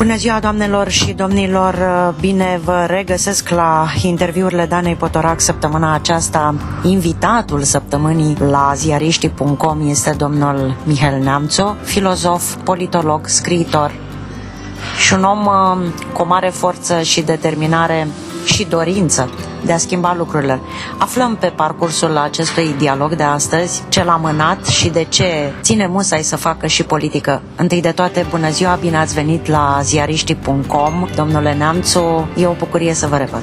Bună ziua, doamnelor și domnilor! Bine vă regăsesc la interviurile Danei Potorac săptămâna aceasta. Invitatul săptămânii la ziariștii.com este domnul Mihail Neamțo, filozof, politolog, scriitor și un om uh, cu o mare forță și determinare și dorință de a schimba lucrurile. Aflăm pe parcursul acestui dialog de astăzi ce l-a mânat și de ce ține musai să facă și politică. Întâi de toate, bună ziua, bine ați venit la ziariștii.com. Domnule Neamțu, e o bucurie să vă revăd.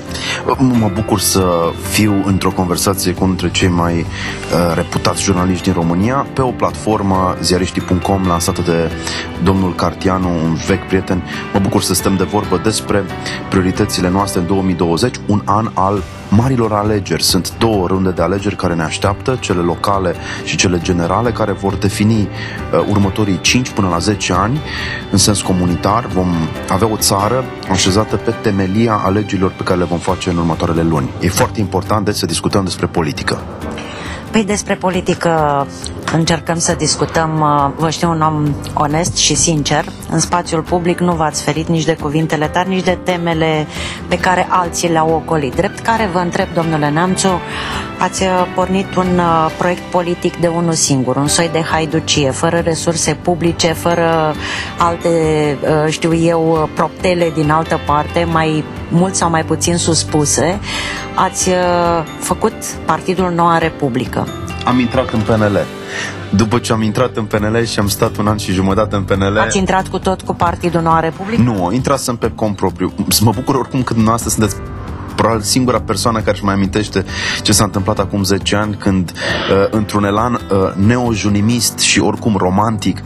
Mă bucur să fiu într-o conversație cu unul dintre cei mai uh, reputați jurnaliști din România pe o platformă ziariștii.com lansată de domnul Cartianu, un vechi prieten. Mă bucur să stăm de vorbă despre prioritățile noastre în 2020, un an al marilor alegeri. Sunt două runde de alegeri care ne așteaptă, cele locale și cele generale, care vor defini uh, următorii 5 până la 10 ani în sens comunitar. Vom avea o țară așezată pe temelia alegerilor pe care le vom face în următoarele luni. E foarte important deci să discutăm despre politică. Păi despre politică încercăm să discutăm, uh, vă știu un om onest și sincer, în spațiul public nu v-ați ferit nici de cuvintele tari, nici de temele pe care alții le-au ocolit. Drept care vă întreb, domnule Neamțu, ați uh, pornit un uh, proiect politic de unul singur, un soi de haiducie, fără resurse publice, fără alte, știu eu, proptele din altă parte, mai mult sau mai puțin suspuse, ați făcut Partidul Noua Republică. Am intrat în PNL. După ce am intrat în PNL și am stat un an și jumătate în PNL... Ați intrat cu tot cu Partidul Noua Republică? Nu, intrasem pe cont propriu. Mă bucur oricum că dumneavoastră sunteți probabil singura persoană care își mai amintește ce s-a întâmplat acum 10 ani când, uh, într-un elan uh, neojunimist și oricum romantic,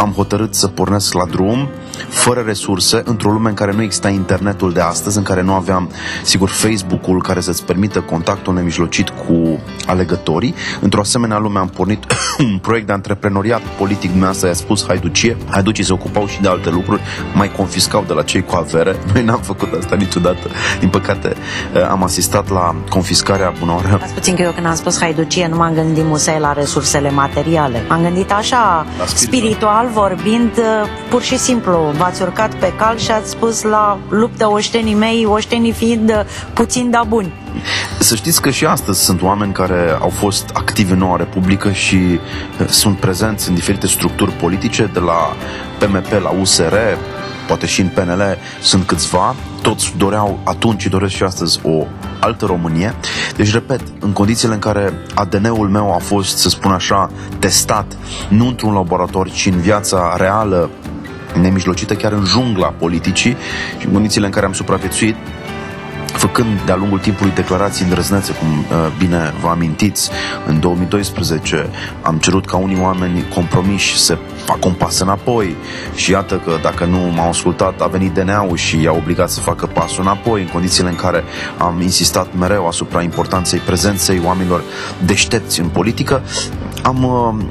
am hotărât să pornesc la drum fără resurse, într-o lume în care nu exista internetul de astăzi, în care nu aveam, sigur, Facebook-ul care să-ți permită contactul nemijlocit cu alegătorii. Într-o asemenea lume am pornit un proiect de antreprenoriat politic, dumneavoastră i-a spus haiducie. Haiducii se ocupau și de alte lucruri, mai confiscau de la cei cu avere. Noi n-am făcut asta niciodată. Din păcate, eh, am asistat la confiscarea bună oră. Ați puțin că eu când am spus haiducie nu m-am gândit musai la resursele materiale. M-am gândit așa, spiritual vorbind, eh, pur și simplu v-ați urcat pe cal și ați spus la luptă oștenii mei, oștenii fiind puțin da buni. Să știți că și astăzi sunt oameni care au fost activi în Noua Republică și eh, sunt prezenți în diferite structuri politice, de la PMP la USR, poate și în PNL sunt câțiva, toți doreau atunci și doresc și astăzi o altă Românie. Deci, repet, în condițiile în care ADN-ul meu a fost, să spun așa, testat, nu într-un laborator, ci în viața reală, nemijlocită chiar în jungla politicii și în condițiile în care am supraviețuit făcând de-a lungul timpului declarații îndrăznețe, cum uh, bine vă amintiți, în 2012 am cerut ca unii oameni compromiși să facă un pas înapoi și iată că dacă nu m-au ascultat a venit DNA-ul și i-a obligat să facă pasul înapoi în condițiile în care am insistat mereu asupra importanței prezenței oamenilor deștepți în politică. Am uh,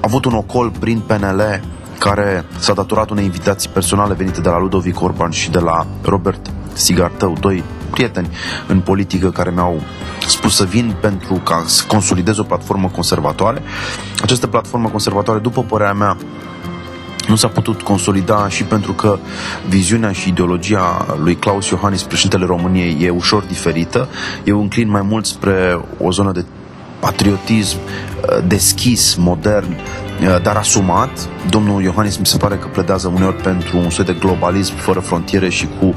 avut un ocol prin PNL care s-a datorat unei invitații personale venite de la Ludovic Orban și de la Robert Sigartău, doi prieteni în politică care mi-au spus să vin pentru ca să consolidez o platformă conservatoare. Această platformă conservatoare, după părerea mea, nu s-a putut consolida și pentru că viziunea și ideologia lui Claus Iohannis, președintele României, e ușor diferită. Eu înclin mai mult spre o zonă de patriotism uh, deschis, modern, uh, dar asumat. Domnul Iohannis mi se pare că pledează uneori pentru un soi de globalism fără frontiere și cu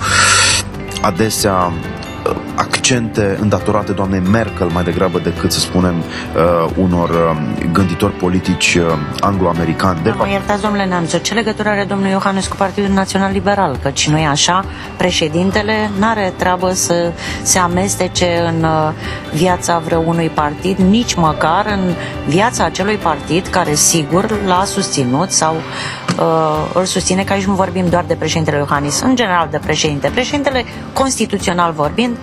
adesea accente îndatorate doamnei Merkel mai degrabă decât să spunem uh, unor uh, gânditori politici uh, anglo-americani. De mă iertați, domnule Neamțu, ce legătură are domnul Iohannis cu Partidul Național Liberal? Căci nu e așa, președintele n-are treabă să se amestece în uh, viața vreunui partid, nici măcar în viața acelui partid care sigur l-a susținut sau uh, îl susține, că aici nu vorbim doar de președintele Iohannis, în general de președinte. Președintele, constituțional vorbind,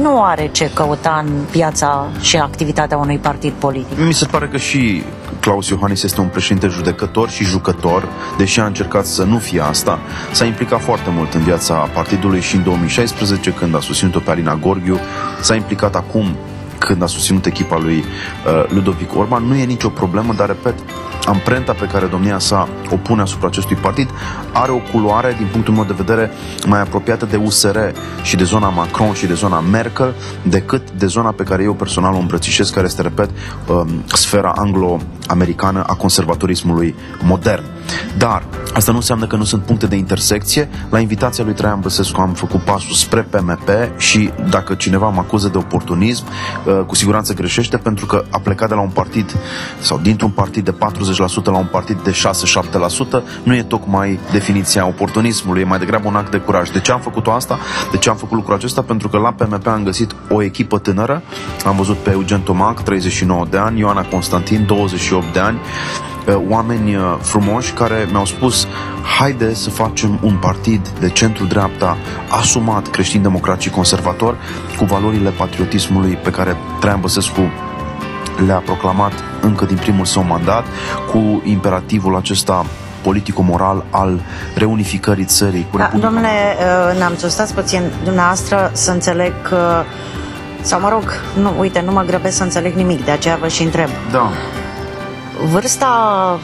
nu are ce căuta în viața și activitatea unui partid politic. Mi se pare că și Claus Iohannis este un președinte judecător și jucător, deși a încercat să nu fie asta, s-a implicat foarte mult în viața partidului și în 2016, când a susținut-o pe Alina Gorghiu, s-a implicat acum când a susținut echipa lui uh, Ludovic Orban. Nu e nicio problemă, dar repet, amprenta pe care domnia sa o pune asupra acestui partid are o culoare, din punctul meu de vedere, mai apropiată de USR și de zona Macron și de zona Merkel decât de zona pe care eu personal o îmbrățișez, care este, repet, um, sfera anglo-americană a conservatorismului modern. Dar asta nu înseamnă că nu sunt puncte de intersecție. La invitația lui Traian Băsescu am făcut pasul spre PMP și dacă cineva mă acuză de oportunism, uh, cu siguranță greșește pentru că a plecat de la un partid sau dintr-un partid de 40% la un partid de 6-7% nu e tocmai definiția oportunismului, e mai degrabă un act de curaj. De ce am făcut asta? De ce am făcut lucrul acesta? Pentru că la PMP am găsit o echipă tânără. Am văzut pe Eugen Tomac, 39 de ani, Ioana Constantin, 28 de ani, oameni uh, frumoși care mi-au spus haide să facem un partid de centru-dreapta asumat creștin-democrat și conservator cu valorile patriotismului pe care Traian Băsescu le-a proclamat încă din primul său mandat cu imperativul acesta politico-moral al reunificării țării. Cu da, domnule uh, ne-am stați puțin dumneavoastră să înțeleg că sau mă rog, nu, uite, nu mă grăbesc să înțeleg nimic, de aceea vă și întreb. Da vârsta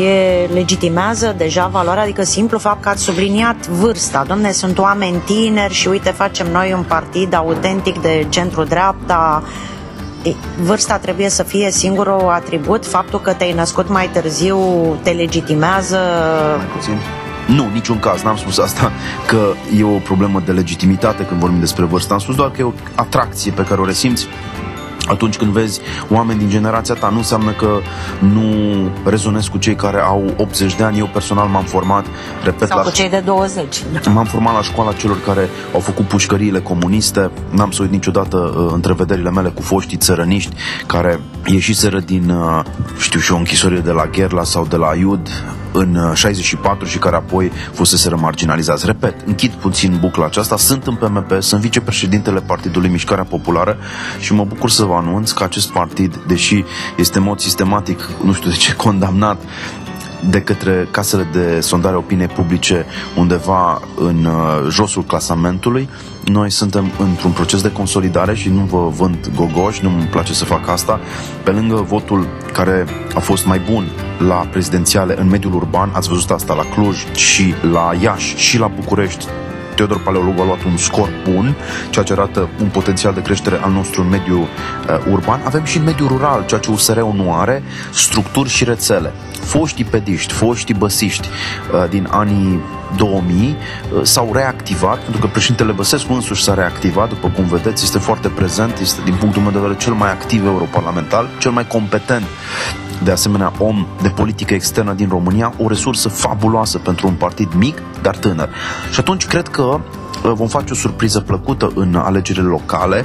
e legitimează deja valoarea, adică simplu fapt că ați subliniat vârsta. Domne, sunt oameni tineri și uite, facem noi un partid autentic de centru-dreapta. Vârsta trebuie să fie singurul atribut? Faptul că te-ai născut mai târziu te legitimează? Mai puțin. Nu, niciun caz, n-am spus asta că e o problemă de legitimitate când vorbim despre vârstă. Am spus doar că e o atracție pe care o resimți atunci când vezi oameni din generația ta, nu înseamnă că nu rezonezi cu cei care au 80 de ani. Eu personal m-am format, repet, Sau la... cu cei de 20. M-am format la școala celor care au făcut pușcăriile comuniste. N-am să uit niciodată uh, întrevederile mele cu foștii țărăniști care ieșiseră din, uh, știu și eu, închisorile de la Gherla sau de la Iud în 64 uh, și care apoi fuseseră marginalizați. Repet, închid puțin bucla aceasta, sunt în PMP, sunt vicepreședintele Partidului Mișcarea Populară și mă bucur să vă anunț că acest partid, deși este în mod sistematic, nu știu de ce, condamnat de către casele de sondare opinie publice undeva în uh, josul clasamentului. Noi suntem într-un proces de consolidare și nu vă vând gogoși, nu îmi place să fac asta. Pe lângă votul care a fost mai bun la prezidențiale în mediul urban, ați văzut asta la Cluj și la Iași și la București, Teodor Paleologu a luat un scor bun, ceea ce arată un potențial de creștere al nostru în mediul uh, urban. Avem și în mediul rural, ceea ce USR-ul nu are, structuri și rețele. Foștii pediști, foștii băsiști uh, din anii 2000 uh, s-au reactivat, pentru că președintele Băsescu însuși s-a reactivat, după cum vedeți, este foarte prezent, este din punctul meu de vedere cel mai activ europarlamentar, cel mai competent de asemenea om de politică externă din România, o resursă fabuloasă pentru un partid mic, dar tânăr. Și atunci cred că uh, vom face o surpriză plăcută în alegerile locale.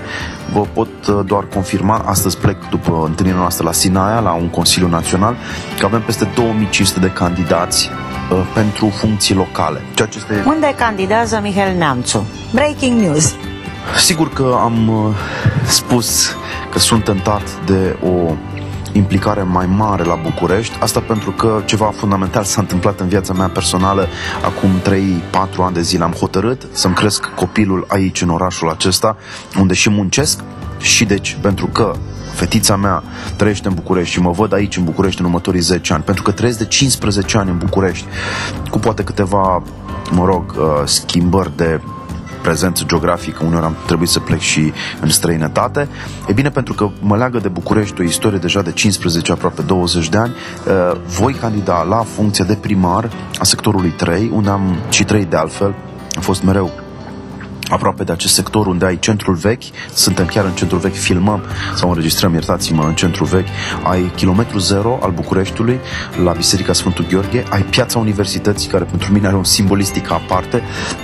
Vă pot uh, doar confirma, astăzi plec după întâlnirea noastră la Sinaia, la un Consiliu Național, că avem peste 2500 de candidați uh, pentru funcții locale. Ceea ce este... Unde candidează Mihail Neamțu? Breaking news! Sigur că am uh, spus că sunt tentat de o implicare mai mare la București. Asta pentru că ceva fundamental s-a întâmplat în viața mea personală acum 3-4 ani de zile. Am hotărât să-mi cresc copilul aici, în orașul acesta, unde și muncesc și deci, pentru că fetița mea trăiește în București și mă văd aici în București în următorii 10 ani, pentru că trăiesc de 15 ani în București, cu poate câteva, mă rog, uh, schimbări de prezență geografică, uneori am trebuit să plec și în străinătate. E bine, pentru că mă leagă de București o istorie deja de 15, aproape 20 de ani, uh, voi candida la funcția de primar a sectorului 3, unde am și 3 de altfel, am fost mereu aproape de acest sector unde ai centrul vechi, suntem chiar în centrul vechi, filmăm sau înregistrăm, iertați-mă, în centrul vechi, ai kilometru zero al Bucureștiului, la Biserica Sfântul Gheorghe, ai piața Universității, care pentru mine are un simbolistic aparte,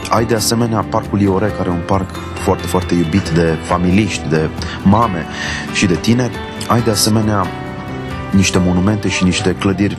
ai de asemenea Parcul Iore, care e un parc foarte, foarte iubit de familiști, de mame și de tineri, ai de asemenea niște monumente și niște clădiri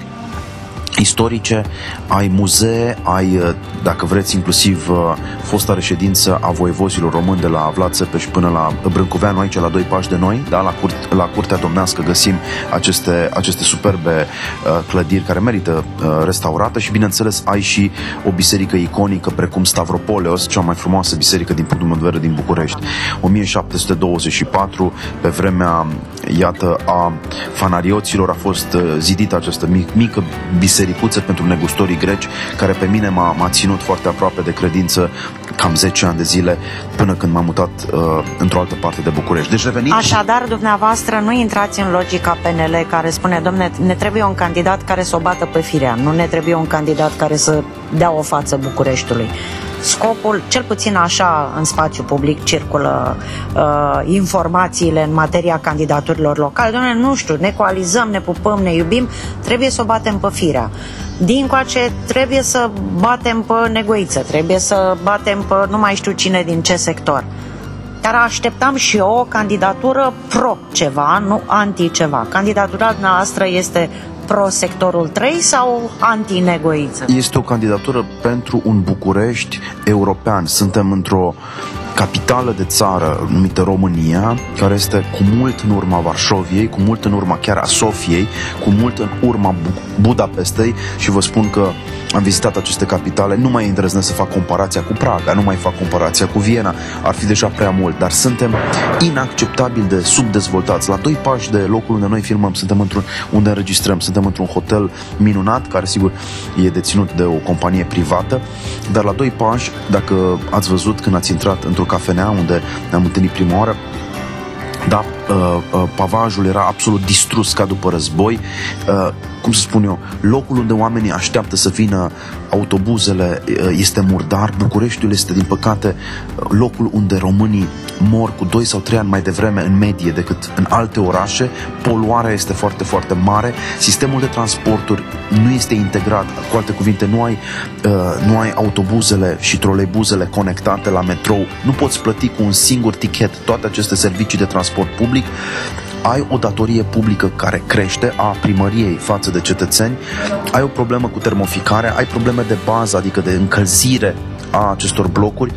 istorice, ai muzee, ai, uh, dacă vreți, inclusiv uh, fosta reședință a voievozilor români de la Vlad Țepeș până la Brâncoveanu, aici la doi pași de noi, da? la, cur- la Curtea Domnească găsim aceste, aceste superbe uh, clădiri care merită uh, restaurată și, bineînțeles, ai și o biserică iconică precum Stavropoleos, cea mai frumoasă biserică din punctul meu de vedere din București. 1724, pe vremea, iată, a fanarioților a fost uh, zidită această mic, mică biserică bisericuță pentru negustorii greci, care pe mine m-a, m-a ținut foarte aproape de credință cam 10 ani de zile până când m-am mutat uh, într-o altă parte de București. Deci revenind... Așadar, dumneavoastră, nu intrați în logica PNL care spune, domne, ne trebuie un candidat care să o bată pe firea, nu ne trebuie un candidat care să dea o față Bucureștiului scopul, cel puțin așa în spațiu public circulă uh, informațiile în materia candidaturilor locale. Doamne, nu știu, ne coalizăm, ne pupăm, ne iubim, trebuie să o batem pe firea. Din coace trebuie să batem pe negoiță, trebuie să batem pe nu mai știu cine din ce sector. Dar așteptam și eu o candidatură pro ceva, nu anti ceva. Candidatura noastră este pro-sectorul 3 sau anti-negoiță? Este o candidatură pentru un București european. Suntem într-o capitală de țară numită România, care este cu mult în urma Varșoviei, cu mult în urma chiar a Sofiei, cu mult în urma Budapestei și vă spun că am vizitat aceste capitale, nu mai îndrăznesc să fac comparația cu Praga, nu mai fac comparația cu Viena, ar fi deja prea mult, dar suntem inacceptabil de subdezvoltați. La doi pași de locul unde noi filmăm, suntem într-un, unde înregistrăm, suntem într-un hotel minunat, care sigur e deținut de o companie privată, dar la doi pași, dacă ați văzut când ați intrat într-o cafenea unde ne-am întâlnit prima oară, da, uh, uh, pavajul era absolut distrus ca după război. Uh, cum să spun eu, locul unde oamenii așteaptă să vină autobuzele uh, este murdar. Bucureștiul este, din păcate, locul unde românii mor cu 2 sau 3 ani mai devreme în medie decât în alte orașe. Poluarea este foarte, foarte mare. Sistemul de transporturi nu este integrat. Cu alte cuvinte, nu ai, uh, nu ai autobuzele și troleibuzele conectate la metrou. Nu poți plăti cu un singur tichet toate aceste servicii de transport public ai o datorie publică care crește a primăriei față de cetățeni, ai o problemă cu termoficarea, ai probleme de bază, adică de încălzire a acestor blocuri,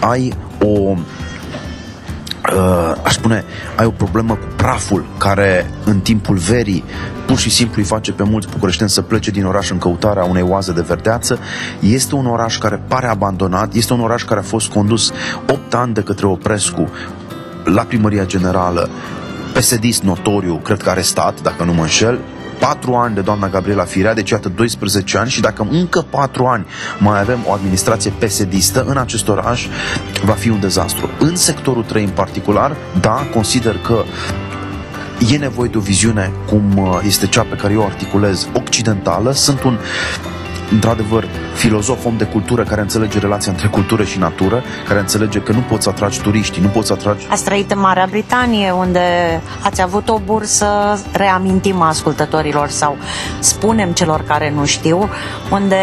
ai o uh, aș spune, ai o problemă cu praful care în timpul verii pur și simplu îi face pe mulți bucureșteni să plece din oraș în căutarea unei oaze de verdeață. Este un oraș care pare abandonat, este un oraș care a fost condus 8 ani de către Oprescu la primăria generală, psd notoriu, cred că arestat, dacă nu mă înșel, 4 ani de doamna Gabriela Firea, deci iată 12 ani și dacă încă 4 ani mai avem o administrație psd în acest oraș, va fi un dezastru. În sectorul 3 în particular, da, consider că e nevoie de o viziune cum uh, este cea pe care eu o articulez, occidentală. Sunt un într-adevăr, filozof, om de cultură care înțelege relația între cultură și natură, care înțelege că nu poți atragi turiști, nu poți atragi... Ați trăit în Marea Britanie, unde ați avut o bursă, reamintim ascultătorilor sau spunem celor care nu știu, unde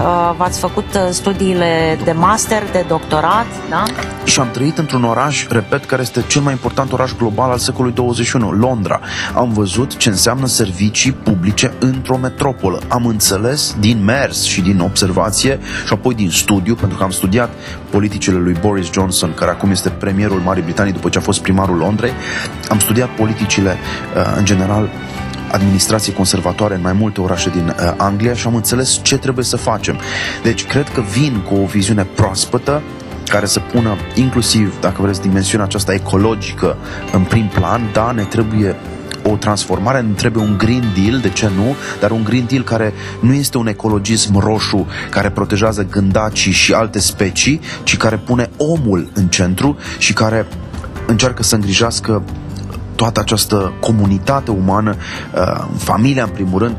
uh, v-ați făcut uh, studiile de master, de doctorat, da? Și am trăit într-un oraș, repet, care este cel mai important oraș global al secolului 21, Londra. Am văzut ce înseamnă servicii publice într-o metropolă. Am înțeles din mer mers și din observație și apoi din studiu, pentru că am studiat politicile lui Boris Johnson, care acum este premierul Marii Britanii după ce a fost primarul Londrei. Am studiat politicile, uh, în general, administrații conservatoare în mai multe orașe din uh, Anglia și am înțeles ce trebuie să facem. Deci, cred că vin cu o viziune proaspătă, care să pună inclusiv, dacă vreți, dimensiunea aceasta ecologică în prim plan, da, ne trebuie o transformare, nu trebuie un Green Deal, de ce nu, dar un Green Deal care nu este un ecologism roșu care protejează gândacii și alte specii, ci care pune omul în centru și care încearcă să îngrijească toată această comunitate umană, uh, familia în primul rând,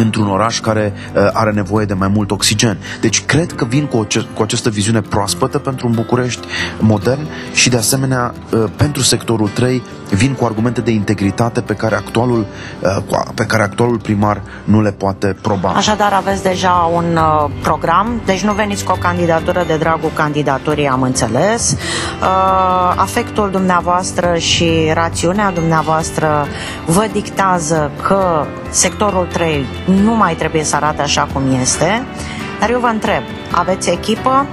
într-un oraș care uh, are nevoie de mai mult oxigen. Deci cred că vin cu, o, cu această viziune proaspătă pentru un București modern și de asemenea uh, pentru sectorul 3 vin cu argumente de integritate pe care actualul, uh, pe care actualul primar nu le poate proba. Așadar aveți deja un uh, program, deci nu veniți cu o candidatură de dragul candidaturii, am înțeles. Uh, afectul dumneavoastră și rațiunea dumneavoastră vă dictează că sectorul 3 nu mai trebuie să arate așa cum este. Dar eu vă întreb, aveți echipă,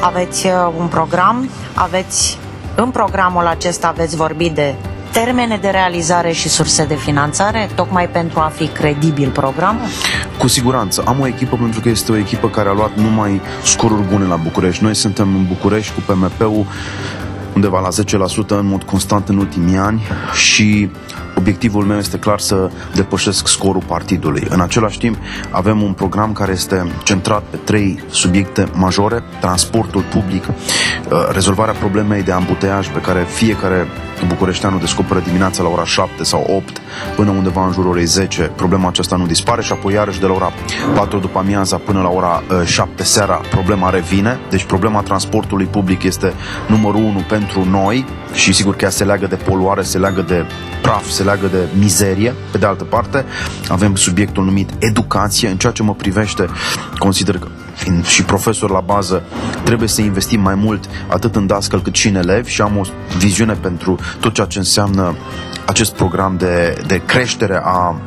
aveți uh, un program, aveți în programul acesta aveți vorbit de termene de realizare și surse de finanțare, tocmai pentru a fi credibil programul? Cu siguranță. Am o echipă pentru că este o echipă care a luat numai scoruri bune la București. Noi suntem în București cu PMP-ul undeva la 10% în mod constant în ultimii ani și obiectivul meu este clar să depășesc scorul partidului. În același timp, avem un program care este centrat pe trei subiecte majore, transportul public, uh, rezolvarea problemei de ambuteaj pe care fiecare bucureșteanul descoperă dimineața la ora 7 sau 8 până undeva în jurul orei 10, problema aceasta nu dispare și apoi iarăși de la ora 4 după amiaza până la ora 7 uh, seara problema revine. Deci problema transportului public este numărul 1 pentru noi și sigur că ea se leagă de poluare, se leagă de praf, se leagă de mizerie. Pe de altă parte, avem subiectul numit educație. În ceea ce mă privește, consider că fiind și profesor la bază, trebuie să investim mai mult atât în dascăl cât și în elevi și am o viziune pentru tot ceea ce înseamnă acest program de, de creștere a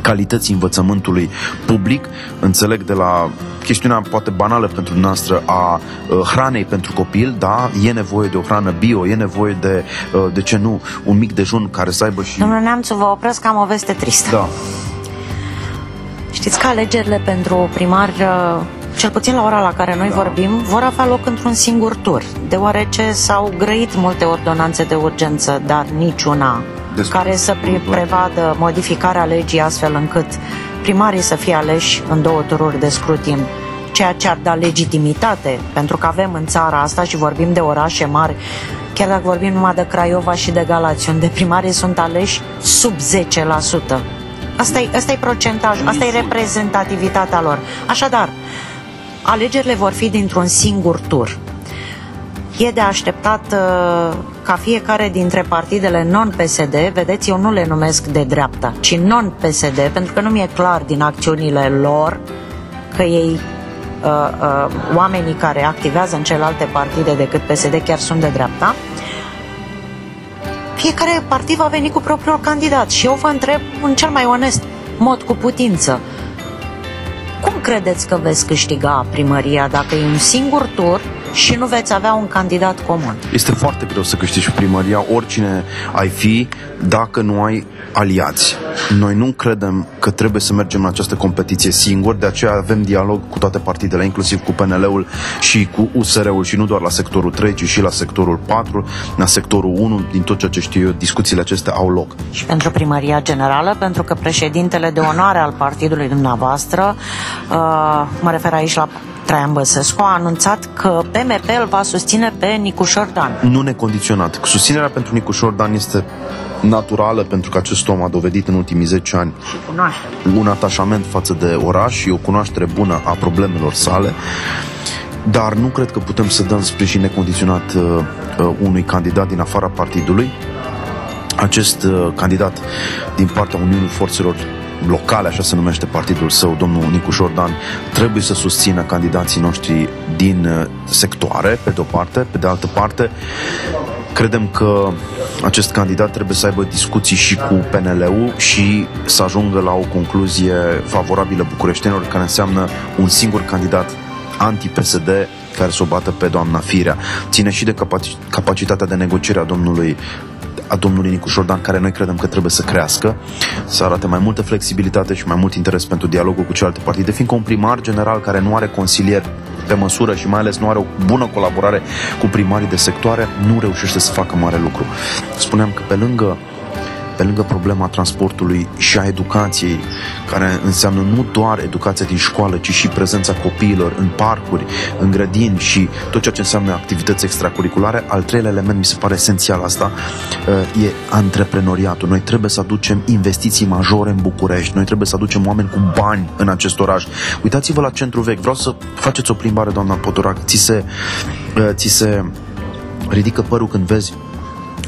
calității învățământului public. Înțeleg de la chestiunea poate banală pentru noastră a uh, hranei pentru copil, da, e nevoie de o hrană bio, e nevoie de, uh, de ce nu, un mic dejun care să aibă și... Domnule Neamțu, vă opresc, am o veste tristă. Da. Știți că alegerile pentru primar, uh, cel puțin la ora la care noi da. vorbim, vor avea loc într-un singur tur, deoarece s-au grăit multe ordonanțe de urgență, dar niciuna Despre... care să pre- prevadă modificarea legii astfel încât primarii să fie aleși în două tururi de scrutin ceea ce ar da legitimitate, pentru că avem în țara asta și vorbim de orașe mari, chiar dacă vorbim numai de Craiova și de Galați, unde primarii sunt aleși sub 10%. Asta e, asta e procentajul, asta e reprezentativitatea lor. Așadar, alegerile vor fi dintr-un singur tur. E de așteptat uh, ca fiecare dintre partidele non-PSD, vedeți, eu nu le numesc de dreapta, ci non-PSD, pentru că nu mi-e clar din acțiunile lor că ei, uh, uh, oamenii care activează în celelalte partide decât PSD, chiar sunt de dreapta. Fiecare partid va veni cu propriul candidat și eu vă întreb în cel mai onest mod cu putință. Cum credeți că veți câștiga primăria dacă e un singur tur și nu veți avea un candidat comun? Este foarte greu să câștigi primăria, oricine ai fi, dacă nu ai aliați. Noi nu credem că trebuie să mergem în această competiție singur, de aceea avem dialog cu toate partidele, inclusiv cu PNL-ul și cu USR-ul și nu doar la sectorul 3, ci și la sectorul 4, la sectorul 1, din tot ceea ce știu eu, discuțiile acestea au loc. Și pentru primăria generală, pentru că președintele de onoare al partidului dumneavoastră, uh, mă refer aici la Traian Băsescu a anunțat că PMP îl va susține pe Nicușor Dan. Nu necondiționat. Susținerea pentru Nicușor Dan este naturală pentru că acest om a dovedit în ultimii 10 ani un atașament față de oraș și o cunoaștere bună a problemelor sale dar nu cred că putem să dăm sprijin necondiționat uh, uh, unui candidat din afara partidului. Acest uh, candidat din partea Uniunii Forțelor locale, așa se numește partidul său, domnul Nicu Jordan, trebuie să susțină candidații noștri din uh, sectoare, pe de o parte, pe de altă parte, credem că acest candidat trebuie să aibă discuții și cu PNL-ul și să ajungă la o concluzie favorabilă bucureștenilor, care înseamnă un singur candidat anti-PSD care să o bată pe doamna Firea. Ține și de capacitatea de negociere a domnului a domnului Nicu Jordan, care noi credem că trebuie să crească, să arate mai multă flexibilitate și mai mult interes pentru dialogul cu celelalte partide, fiindcă un primar general care nu are consilier pe măsură și mai ales nu are o bună colaborare cu primarii de sectoare, nu reușește să facă mare lucru. Spuneam că pe lângă pe lângă problema transportului și a educației, care înseamnă nu doar educația din școală, ci și prezența copiilor în parcuri, în grădini și tot ceea ce înseamnă activități extracurriculare, al treilea element mi se pare esențial asta, uh, e antreprenoriatul. Noi trebuie să aducem investiții majore în București, noi trebuie să aducem oameni cu bani în acest oraș. Uitați-vă la centru vechi, vreau să faceți o plimbare, doamna Potorac, ți se, uh, ți se ridică părul când vezi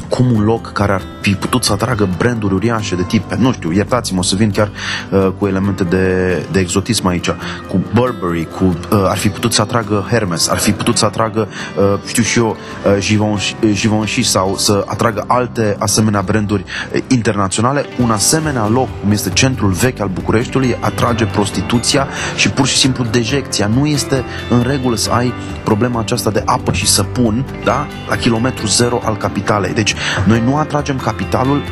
cum un loc care ar fi putut să atragă branduri uriașe de tip, nu știu, iertați-mă, o să vin chiar uh, cu elemente de, de exotism aici, cu Burberry, cu, uh, ar fi putut să atragă Hermes, ar fi putut să atragă, uh, știu și eu, uh, Givenchy, Givenchy sau să atragă alte asemenea branduri uh, internaționale, un asemenea loc, cum este centrul vechi al Bucureștiului, atrage prostituția și pur și simplu dejecția. Nu este în regulă să ai problema aceasta de apă și săpun, da? La kilometru zero al capitalei. Deci, noi nu atragem capitalul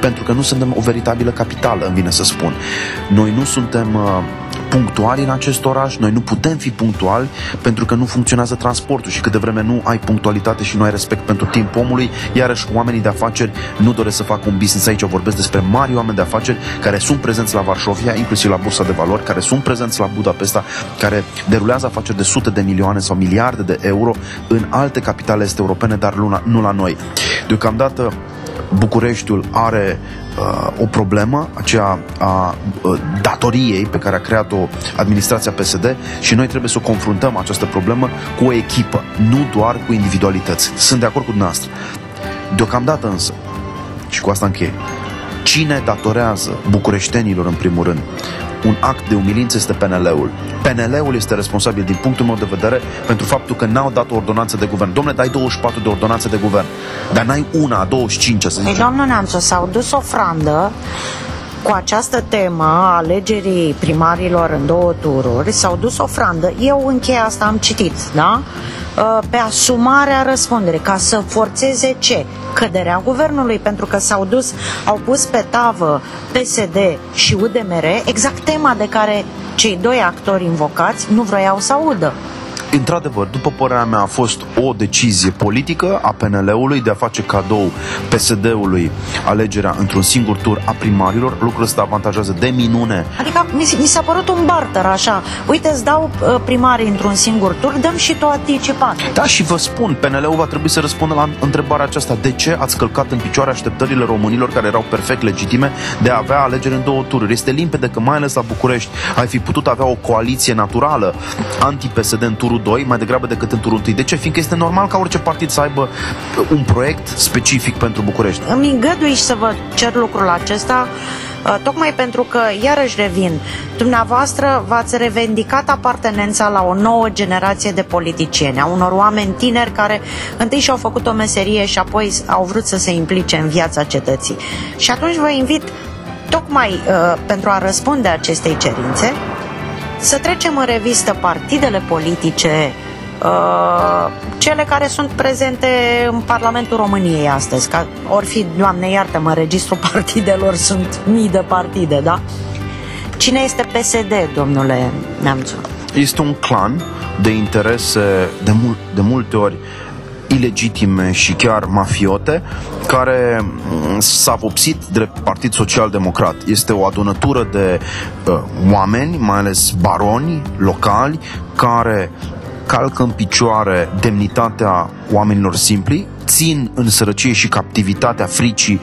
pentru că nu suntem o veritabilă capitală, îmi vine să spun. Noi nu suntem uh, punctuali în acest oraș, noi nu putem fi punctuali pentru că nu funcționează transportul și cât de vreme nu ai punctualitate și nu ai respect pentru timp omului, iarăși oamenii de afaceri nu doresc să facă un business aici, vorbesc despre mari oameni de afaceri care sunt prezenți la Varșovia, inclusiv la Bursa de Valori, care sunt prezenți la Budapesta, care derulează afaceri de sute de milioane sau miliarde de euro în alte capitale este europene, dar nu la noi. Deocamdată Bucureștiul are uh, o problemă, aceea a uh, datoriei pe care a creat-o administrația PSD și noi trebuie să o confruntăm această problemă cu o echipă, nu doar cu individualități. Sunt de acord cu dumneavoastră. Deocamdată însă, și cu asta încheie, cine datorează bucureștenilor în primul rând un act de umilință este PNL-ul. PNL-ul este responsabil, din punctul meu de vedere, pentru faptul că n-au dat o ordonanță de guvern. Domnule, dai 24 de ordonanțe de guvern, dar n-ai una, 25, să zicem. Ei, domnul Neamțu, s-au dus ofrandă cu această temă a alegerii primarilor în două tururi, s-au dus ofrandă. Eu închei asta am citit, da? Uh, pe asumarea răspunderii, ca să forțeze ce? Căderea guvernului, pentru că s-au dus, au pus pe tavă PSD și UDMR exact tema de care cei doi actori invocați nu vroiau să audă într-adevăr, după părerea mea, a fost o decizie politică a PNL-ului de a face cadou PSD-ului alegerea într-un singur tur a primarilor. Lucrul ăsta avantajează de minune. Adică mi, mi s-a părut un barter așa. Uite, îți dau uh, primarii într-un singur tur, dăm și tu anticipat. Da, și vă spun, PNL-ul va trebui să răspundă la întrebarea aceasta. De ce ați călcat în picioare așteptările românilor care erau perfect legitime de a avea alegeri în două tururi? Este limpede că mai ales la București ai fi putut avea o coaliție naturală anti-PSD în turul 2 mai degrabă decât în turul 1. De ce? Fiindcă este normal ca orice partid să aibă un proiect specific pentru București. Îmi îngădui să vă cer lucrul acesta uh, tocmai pentru că, iarăși revin, dumneavoastră v-ați revendicat apartenența la o nouă generație de politicieni, a unor oameni tineri care întâi și-au făcut o meserie și apoi au vrut să se implice în viața cetății. Și atunci vă invit, tocmai uh, pentru a răspunde acestei cerințe, să trecem în revistă partidele politice, uh, cele care sunt prezente în Parlamentul României astăzi, ca ori fi, Doamne iartă-mă, registrul partidelor sunt mii de partide, da? Cine este PSD, domnule Neamțu? Este un clan de interese de, mul- de multe ori ilegitime și chiar mafiote, care mm, s-a vopsit drept Partid Social Democrat. Este o adunătură de uh, oameni, mai ales baroni locali, care calcă în picioare demnitatea oamenilor simpli, țin în sărăcie și captivitatea fricii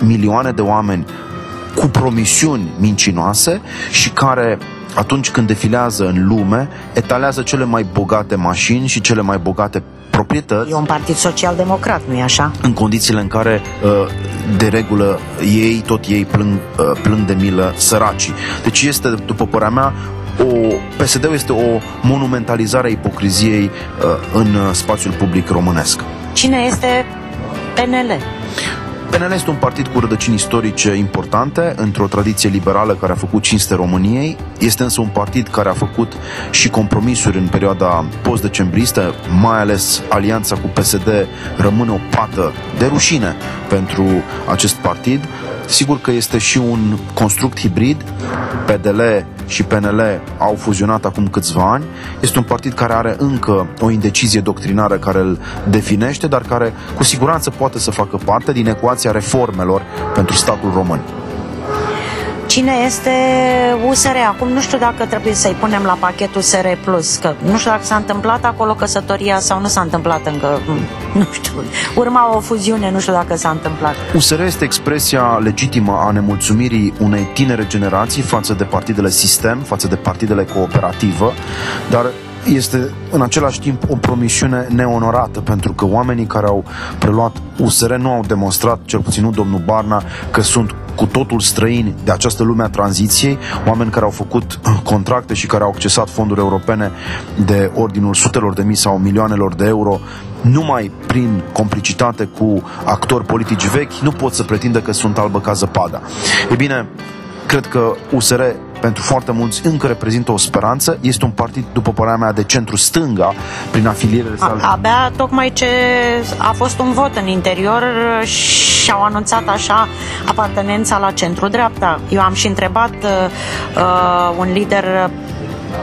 milioane de oameni cu promisiuni mincinoase și care atunci când defilează în lume, etalează cele mai bogate mașini și cele mai bogate proprietăți. E un partid social-democrat, nu-i așa? În condițiile în care, uh, de regulă, ei, tot ei plâng, uh, plâng de milă săracii. Deci este, după părerea mea, o, PSD-ul este o monumentalizare a ipocriziei uh, în spațiul public românesc. Cine este PNL? PNL este un partid cu rădăcini istorice importante, într-o tradiție liberală care a făcut cinste României. Este însă un partid care a făcut și compromisuri în perioada post-decembristă, mai ales alianța cu PSD rămâne o pată de rușine pentru acest partid. Sigur că este și un construct hibrid. PDL și PNL au fuzionat acum câțiva ani. Este un partid care are încă o indecizie doctrinară care îl definește, dar care cu siguranță poate să facă parte din ecuația reformelor pentru statul român. Cine este USR? Acum nu știu dacă trebuie să-i punem la pachetul SR+, Plus, că nu știu dacă s-a întâmplat acolo căsătoria sau nu s-a întâmplat încă, nu știu. Urma o fuziune, nu știu dacă s-a întâmplat. USR este expresia legitimă a nemulțumirii unei tinere generații față de partidele sistem, față de partidele cooperativă, dar este în același timp o promisiune neonorată, pentru că oamenii care au preluat USR nu au demonstrat, cel puțin nu domnul Barna, că sunt cu totul străini de această lume a tranziției, oameni care au făcut contracte și care au accesat fonduri europene de ordinul sutelor de mii sau milioanelor de euro numai prin complicitate cu actori politici vechi, nu pot să pretindă că sunt albă ca zăpada. E bine, cred că USR pentru foarte mulți încă reprezintă o speranță. Este un partid, după părerea mea, de centru-stânga prin afilierele sale. Abia tocmai ce a fost un vot în interior și au anunțat așa apartenența la centru-dreapta. Eu am și întrebat uh, un lider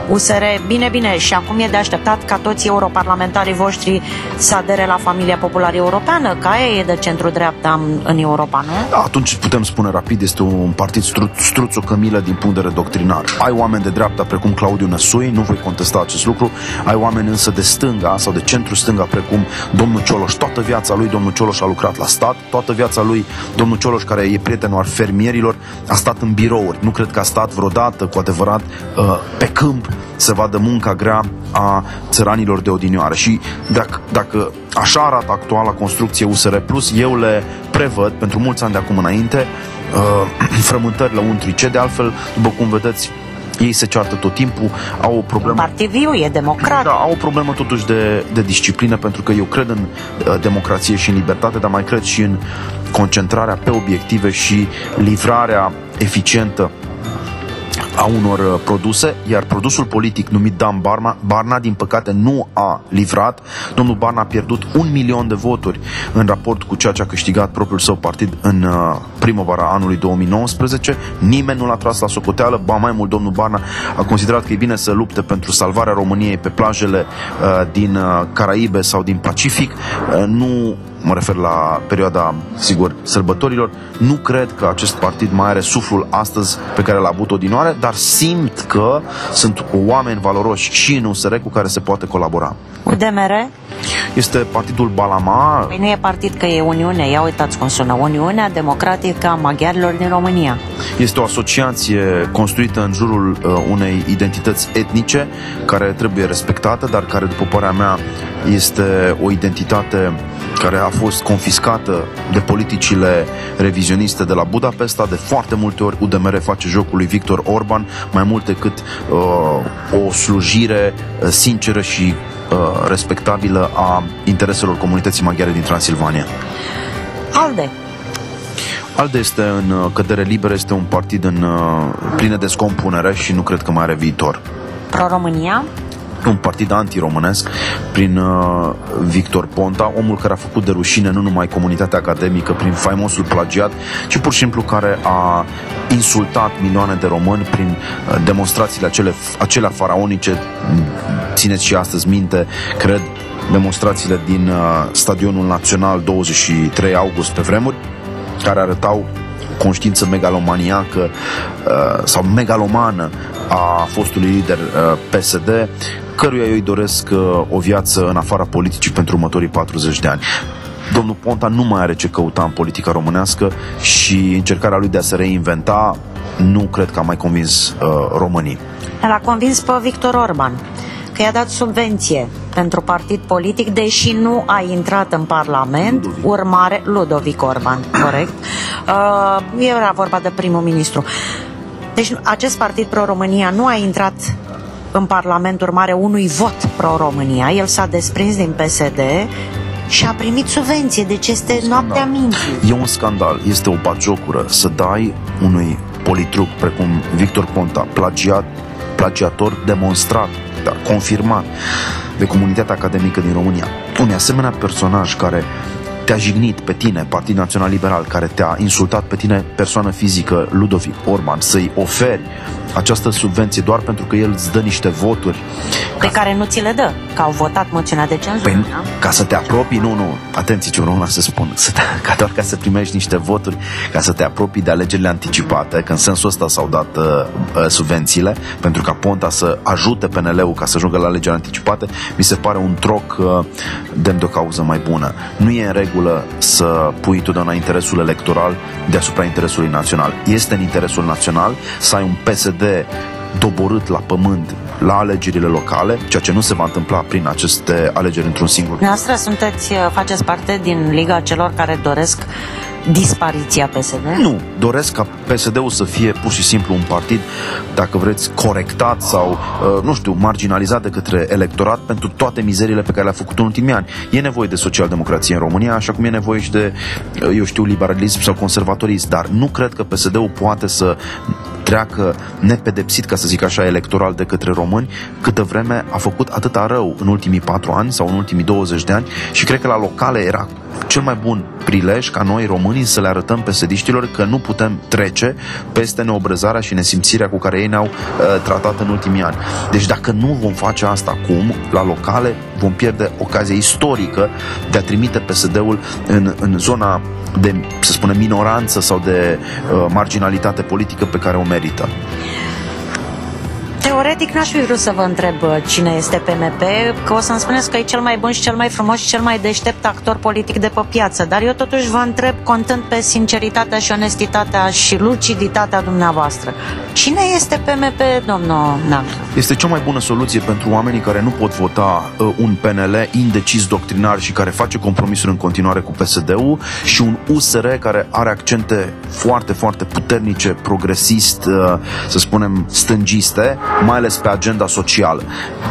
USR, bine, bine, și acum e de așteptat ca toți europarlamentarii voștri să adere la familia populară europeană, ca aia e de centru-dreapta în Europa, nu? Da, atunci putem spune rapid, este un partid stru- struțo cămilă din punct de vedere doctrinar. Ai oameni de dreapta precum Claudiu Năsui, nu voi contesta acest lucru, ai oameni însă de stânga sau de centru-stânga precum domnul Cioloș. Toată viața lui domnul Cioloș a lucrat la stat, toată viața lui domnul Cioloș, care e prietenul al fermierilor, a stat în birouri. Nu cred că a stat vreodată cu adevărat uh, pe câmp să vadă munca grea a țăranilor de odinioară. Și dacă, dacă așa arată actuala construcție USR Plus, eu le prevăd pentru mulți ani de acum înainte uh, frământări la untrice. De altfel, după cum vedeți, ei se ceartă tot timpul, au o problemă... Partiv viu, e democrat. Da, au o problemă totuși de, de disciplină, pentru că eu cred în uh, democrație și în libertate, dar mai cred și în concentrarea pe obiective și livrarea eficientă a unor uh, produse, iar produsul politic numit Dan Barna, Barna din păcate nu a livrat. Domnul Barna a pierdut un milion de voturi în raport cu ceea ce a câștigat propriul său partid în uh, primăvara anului 2019. Nimeni nu l-a tras la socoteală, ba mai mult domnul Barna a considerat că e bine să lupte pentru salvarea României pe plajele uh, din uh, Caraibe sau din Pacific. Uh, nu mă refer la perioada, sigur, sărbătorilor, nu cred că acest partid mai are suflul astăzi pe care l-a avut odinoare, dar simt că sunt oameni valoroși și în USR cu care se poate colabora. UDMR? Este partidul Balama. Păi nu e partid că e Uniune, ia uitați cum sună, Uniunea Democratică a Maghiarilor din România. Este o asociație construită în jurul uh, unei identități etnice care trebuie respectată, dar care, după părerea mea, este o identitate care a fost confiscată de politicile revizioniste de la Budapesta. De foarte multe ori UDMR face jocul lui Victor Orban mai mult decât uh, o slujire uh, sinceră și uh, respectabilă a intereselor comunității maghiare din Transilvania. ALDE. ALDE este în uh, cădere liberă, este un partid în uh, plină descompunere și nu cred că mai are viitor. Pro-România? Un partid antiromânesc prin uh, Victor Ponta, omul care a făcut de rușine nu numai comunitatea academică prin faimosul plagiat, ci pur și simplu care a insultat milioane de români prin uh, demonstrațiile acele, acelea faraonice, țineți și astăzi minte, cred, demonstrațiile din uh, Stadionul Național 23 august pe vremuri, care arătau conștiință megalomaniacă uh, sau megalomană a fostului lider uh, PSD, căruia eu îi doresc uh, o viață în afara politicii pentru următorii 40 de ani. Domnul Ponta nu mai are ce căuta în politica românească și încercarea lui de a se reinventa nu cred că a mai convins uh, românii. L-a convins pe Victor Orban că i-a dat subvenție pentru partid politic, deși nu a intrat în Parlament, Ludovic. urmare Ludovic Orban, corect? Uh, era vorba de primul ministru. Deci acest partid pro-România nu a intrat în Parlament urmare unui vot pro-România. El s-a desprins din PSD și a primit subvenție, deci este noaptea minții. E un scandal, este o bagiocură să dai unui politruc precum Victor Ponta, plagiat, plagiator demonstrat, dar confirmat de comunitatea academică din România. Un asemenea personaj care te-a jignit pe tine, Partid Național Liberal, care te-a insultat pe tine, persoană fizică, Ludovic Orban, să-i oferi această subvenție doar pentru că el îți dă niște voturi. Pe ca... care nu ți le dă, că au votat moțiunea de cenzură. Păi, da? Ca să te apropii, nu, nu, atenție ce vreau să spun, să te, ca doar ca să primești niște voturi, ca să te apropii de alegerile anticipate, că în sensul ăsta s-au dat uh, uh, subvențiile, pentru ca Ponta să ajute PNL-ul ca să ajungă la alegerile anticipate, mi se pare un troc uh, demn de o cauză mai bună. Nu e în regulă să pui totdeauna interesul electoral deasupra interesului național. Este în interesul național să ai un PSD doborât la pământ la alegerile locale, ceea ce nu se va întâmpla prin aceste alegeri într-un singur. Noastră sunteți, faceți parte din Liga celor care doresc dispariția PSD? Nu, doresc ca PSD-ul să fie pur și simplu un partid, dacă vreți, corectat sau, uh, nu știu, marginalizat de către electorat pentru toate mizerile pe care le-a făcut în ultimii ani. E nevoie de socialdemocrație în România, așa cum e nevoie și de, uh, eu știu, liberalism sau conservatorism, dar nu cred că PSD-ul poate să treacă nepedepsit, ca să zic așa, electoral de către români, câtă vreme a făcut atâta rău în ultimii patru ani sau în ultimii 20 de ani și cred că la locale era cel mai bun prilej ca noi românii să le arătăm pe sediștilor că nu putem trece peste neobrăzarea și nesimțirea cu care ei ne-au uh, tratat în ultimii ani. Deci dacă nu vom face asta acum, la locale, vom pierde ocazia istorică de a trimite PSD-ul în, în zona de, să spunem, minoranță sau de uh, marginalitate politică pe care o merită. Margarita. Teoretic n-aș fi vrut să vă întreb uh, cine este PMP, că o să-mi spuneți că e cel mai bun și cel mai frumos și cel mai deștept actor politic de pe piață, dar eu totuși vă întreb contând pe sinceritatea și onestitatea și luciditatea dumneavoastră. Cine este PMP, domnul Nancu? Este cea mai bună soluție pentru oamenii care nu pot vota uh, un PNL indecis doctrinar și care face compromisuri în continuare cu PSD-ul și un USR care are accente foarte, foarte puternice, progresist, uh, să spunem, stângiste, mai ales pe agenda socială.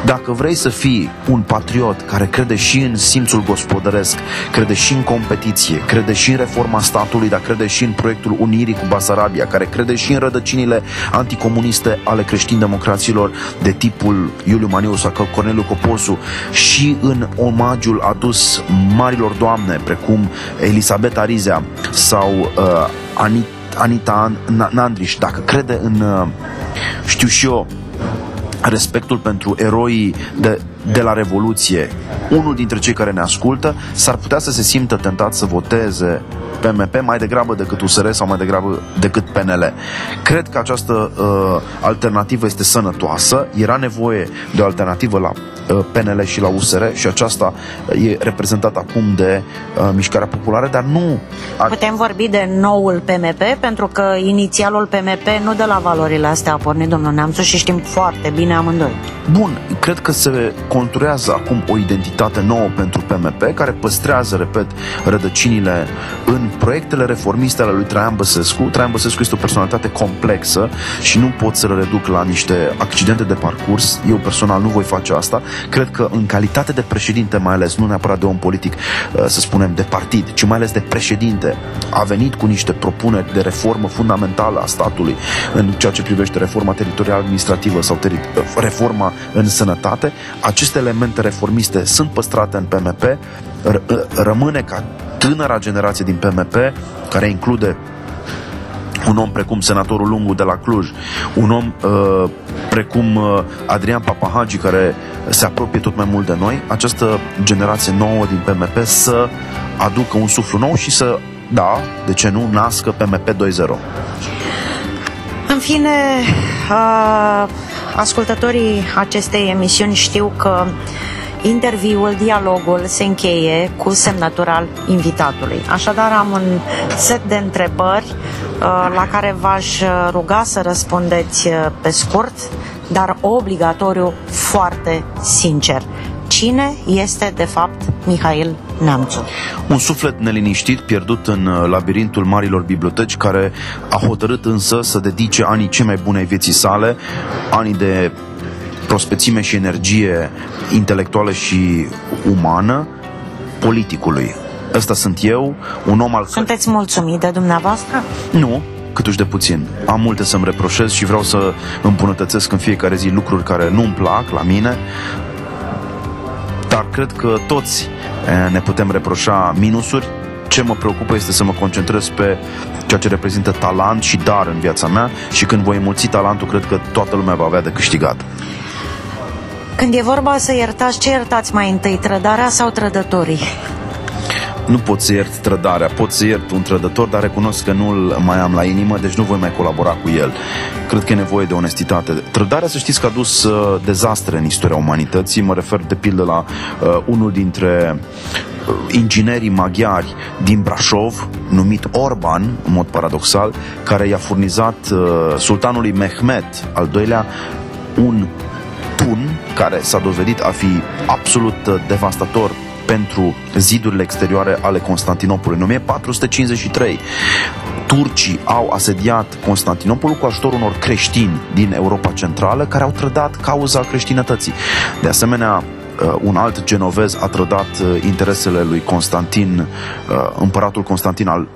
Dacă vrei să fii un patriot care crede și în simțul gospodăresc, crede și în competiție, crede și în reforma statului, dar crede și în proiectul Unirii cu Basarabia, care crede și în rădăcinile anticomuniste ale creștin-democraților de tipul Iuliu Maniu sau Corneliu Coposu și în omagiul adus marilor doamne precum Elisabeta Rizea sau uh, Anita Anita Nandriș, dacă crede în, uh, știu și eu, respectul pentru eroii de, de la Revoluție, unul dintre cei care ne ascultă, s-ar putea să se simtă tentat să voteze PMP mai degrabă decât USR sau mai degrabă decât PNL. Cred că această uh, alternativă este sănătoasă. Era nevoie de o alternativă la uh, PNL și la USR și aceasta e reprezentată acum de uh, Mișcarea Populară, dar nu... Putem vorbi de noul PMP, pentru că inițialul PMP nu de la valorile astea a pornit domnul Neamțu și știm foarte bine amândoi. Bun, cred că se conturează acum o identitate nouă pentru PMP, care păstrează, repet, rădăcinile în proiectele reformiste ale lui Traian Băsescu. Traian Băsescu este o personalitate complexă și nu pot să-l reduc la niște accidente de parcurs. Eu personal nu voi face asta. Cred că în calitate de președinte, mai ales, nu neapărat de om politic, uh, să spunem, de partid, ci mai ales de președinte, a venit cu niște propuneri de reformă fundamentală a statului în ceea ce privește reforma teritorială administrativă sau teri- reforma în sănătate. Aceste elemente reformiste sunt păstrate în PMP, rămâne ca tânăra generație din PMP, care include un om precum senatorul Lungu de la Cluj, un om uh, precum uh, Adrian Papahagi, care se apropie tot mai mult de noi, această generație nouă din PMP să aducă un suflu nou și să, da, de ce nu, nască PMP 2.0. În fine, uh, ascultătorii acestei emisiuni știu că interviul, dialogul se încheie cu semnătura al invitatului. Așadar am un set de întrebări uh, la care v-aș ruga să răspundeți uh, pe scurt, dar obligatoriu foarte sincer. Cine este de fapt Mihail Neamțu? Un suflet neliniștit pierdut în uh, labirintul marilor biblioteci care a hotărât însă să dedice anii cei mai bune ai vieții sale, anii de prospețime și energie intelectuală și umană politicului. Ăsta sunt eu, un om al... Sunteți mulțumit de dumneavoastră? Nu, câtuși de puțin. Am multe să-mi reproșez și vreau să îmbunătățesc în fiecare zi lucruri care nu-mi plac la mine, dar cred că toți ne putem reproșa minusuri. Ce mă preocupă este să mă concentrez pe ceea ce reprezintă talent și dar în viața mea și când voi mulți talentul, cred că toată lumea va avea de câștigat. Când e vorba să iertați, ce iertați mai întâi, trădarea sau trădătorii? nu pot să iert trădarea, pot să iert un trădător, dar recunosc că nu-l mai am la inimă, deci nu voi mai colabora cu el. Cred că e nevoie de onestitate. Trădarea, să știți că a dus uh, dezastre în istoria umanității. Mă refer de pildă la uh, unul dintre uh, inginerii maghiari din Brașov, numit Orban, în mod paradoxal, care i-a furnizat uh, sultanului Mehmet al doilea un tun care s-a dovedit a fi absolut uh, devastator pentru zidurile exterioare ale Constantinopolului. În 1453, turcii au asediat Constantinopolul cu ajutorul unor creștini din Europa Centrală care au trădat cauza creștinătății. De asemenea, uh, un alt genovez a trădat uh, interesele lui Constantin, uh, împăratul Constantin al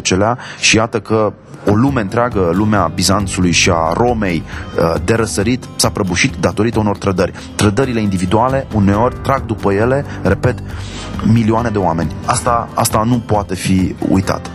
XI-lea și iată că o lume întreagă, lumea Bizanțului și a Romei de răsărit s-a prăbușit datorită unor trădări. Trădările individuale uneori trag după ele, repet, milioane de oameni. Asta, asta nu poate fi uitat.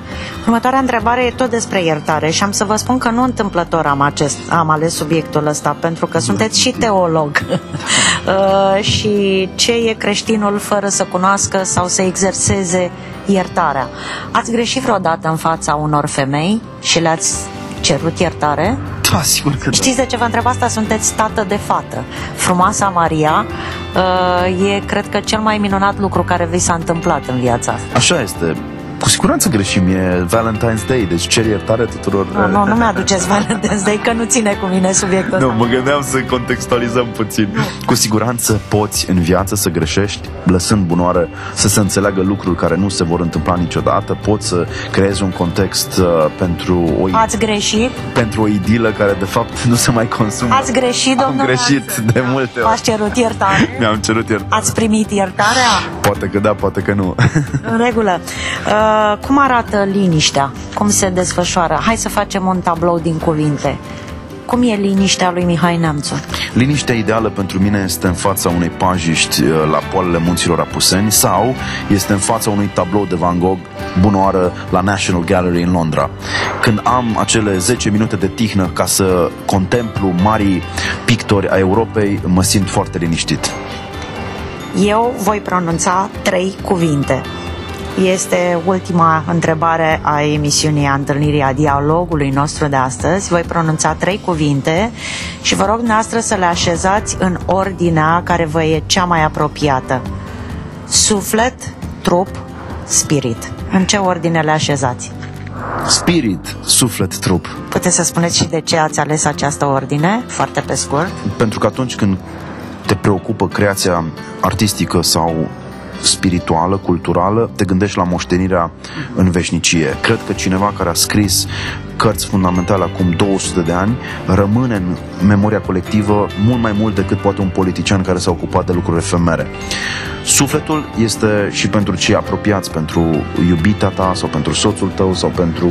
Următoarea întrebare e tot despre iertare și am să vă spun că nu întâmplător am, acest, am ales subiectul ăsta, pentru că sunteți și teolog. uh, și ce e creștinul fără să cunoască sau să exerseze iertarea? Ați greșit vreodată în fața unor femei și le-ați cerut iertare? Da, sigur că da. Știți de ce vă întreb asta? Sunteți tată de fată. Frumoasa Maria uh, e, cred că, cel mai minunat lucru care vi s-a întâmplat în viața asta. Așa este cu siguranță greșim, e Valentine's Day, deci cer iertare tuturor. Nu, nu, nu mi-aduceți Valentine's Day, că nu ține cu mine subiectul ăsta. Nu, mă gândeam să contextualizăm puțin. Nu. Cu siguranță poți în viață să greșești, lăsând bunoare să se înțeleagă lucruri care nu se vor întâmpla niciodată, poți să creezi un context uh, pentru o... Ați greșit? Pentru o idilă care de fapt nu se mai consumă. Ați greșit, domnule? Am greșit de multe ori. Ați cerut iertare? Mi-am cerut iertare. Ați primit iertarea? Poate că da, poate că nu. în regulă. Uh, Uh, cum arată liniștea? Cum se desfășoară? Hai să facem un tablou din cuvinte. Cum e liniștea lui Mihai Neamțu? Liniștea ideală pentru mine este în fața unei pajiști uh, la poalele munților Apuseni sau este în fața unui tablou de Van Gogh bunoară la National Gallery în Londra. Când am acele 10 minute de tihnă ca să contemplu marii pictori a Europei, mă simt foarte liniștit. Eu voi pronunța trei cuvinte. Este ultima întrebare a emisiunii a întâlnirii a dialogului nostru de astăzi. Voi pronunța trei cuvinte și vă rog noastră să le așezați în ordinea care vă e cea mai apropiată. Suflet, trup, spirit. În ce ordine le așezați? Spirit, suflet, trup. Puteți să spuneți și de ce ați ales această ordine, foarte pe scurt? Pentru că atunci când te preocupă creația artistică sau spirituală, culturală, te gândești la moștenirea în veșnicie. Cred că cineva care a scris cărți fundamentale acum 200 de ani rămâne în memoria colectivă mult mai mult decât poate un politician care s-a ocupat de lucruri efemere. Sufletul este și pentru cei apropiați, pentru iubita ta sau pentru soțul tău sau pentru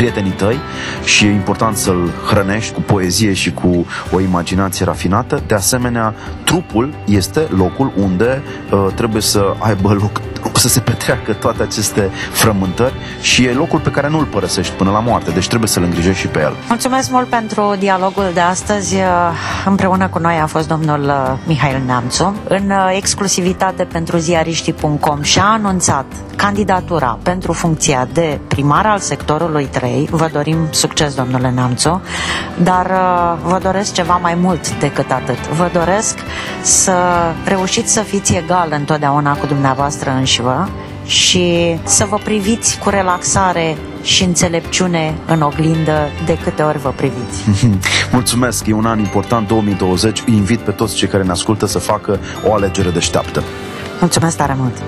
prietenii tăi și e important să-l hrănești cu poezie și cu o imaginație rafinată. De asemenea, trupul este locul unde uh, trebuie să aibă loc să se petreacă toate aceste frământări și e locul pe care nu-l părăsești până la moarte, deci trebuie să-l îngrijești și pe el. Mulțumesc mult pentru dialogul de astăzi. Împreună cu noi a fost domnul uh, Mihail Neamțu. În uh, exclusivitate pentru ziariștii.com și-a anunțat candidatura pentru funcția de primar al sectorului 3. Vă dorim succes, domnule Neamțu, dar uh, vă doresc ceva mai mult decât atât. Vă doresc să reușiți să fiți egal întotdeauna cu dumneavoastră înși vă și să vă priviți cu relaxare și înțelepciune în oglindă de câte ori vă priviți. Mulțumesc, e un an important 2020. Invit pe toți cei care ne ascultă să facă o alegere deșteaptă. Mulțumesc tare mult!